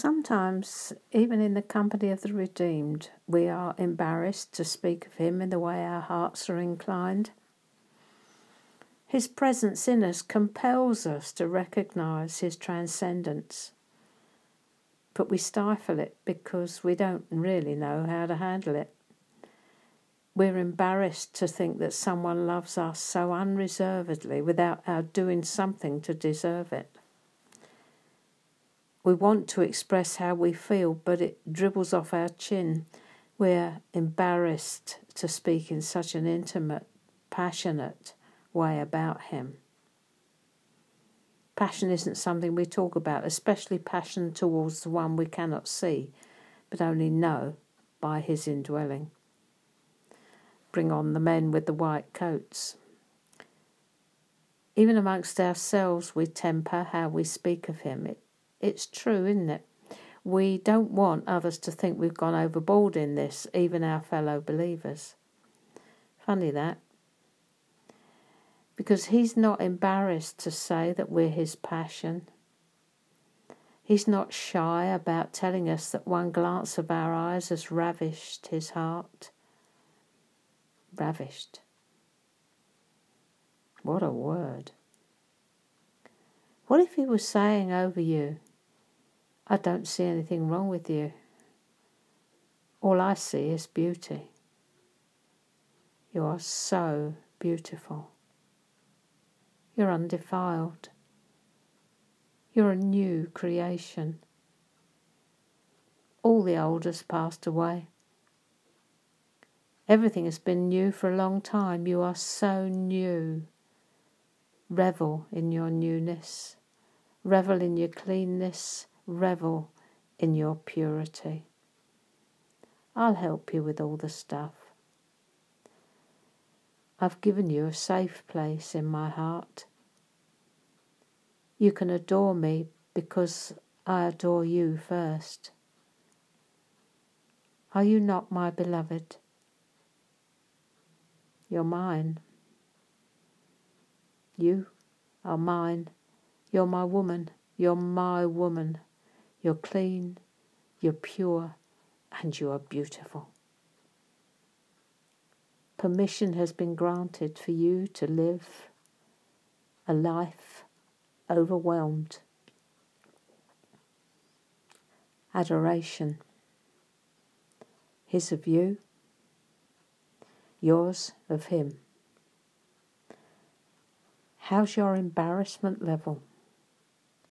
Sometimes, even in the company of the redeemed, we are embarrassed to speak of him in the way our hearts are inclined. His presence in us compels us to recognize his transcendence, but we stifle it because we don't really know how to handle it. We're embarrassed to think that someone loves us so unreservedly without our doing something to deserve it. We want to express how we feel, but it dribbles off our chin. We're embarrassed to speak in such an intimate, passionate way about Him. Passion isn't something we talk about, especially passion towards the one we cannot see, but only know by His indwelling. Bring on the men with the white coats. Even amongst ourselves, we temper how we speak of Him. It it's true, isn't it? We don't want others to think we've gone overboard in this, even our fellow believers. Funny that. Because he's not embarrassed to say that we're his passion. He's not shy about telling us that one glance of our eyes has ravished his heart. Ravished. What a word. What if he was saying over you, I don't see anything wrong with you. All I see is beauty. You are so beautiful. You're undefiled. You're a new creation. All the old has passed away. Everything has been new for a long time. You are so new. Revel in your newness. Revel in your cleanness revel in your purity. I'll help you with all the stuff. I've given you a safe place in my heart. You can adore me because I adore you first. Are you not my beloved? You're mine. You are mine. You're my woman. You're my woman. You're clean, you're pure, and you are beautiful. Permission has been granted for you to live a life overwhelmed. Adoration. His of you, yours of him. How's your embarrassment level?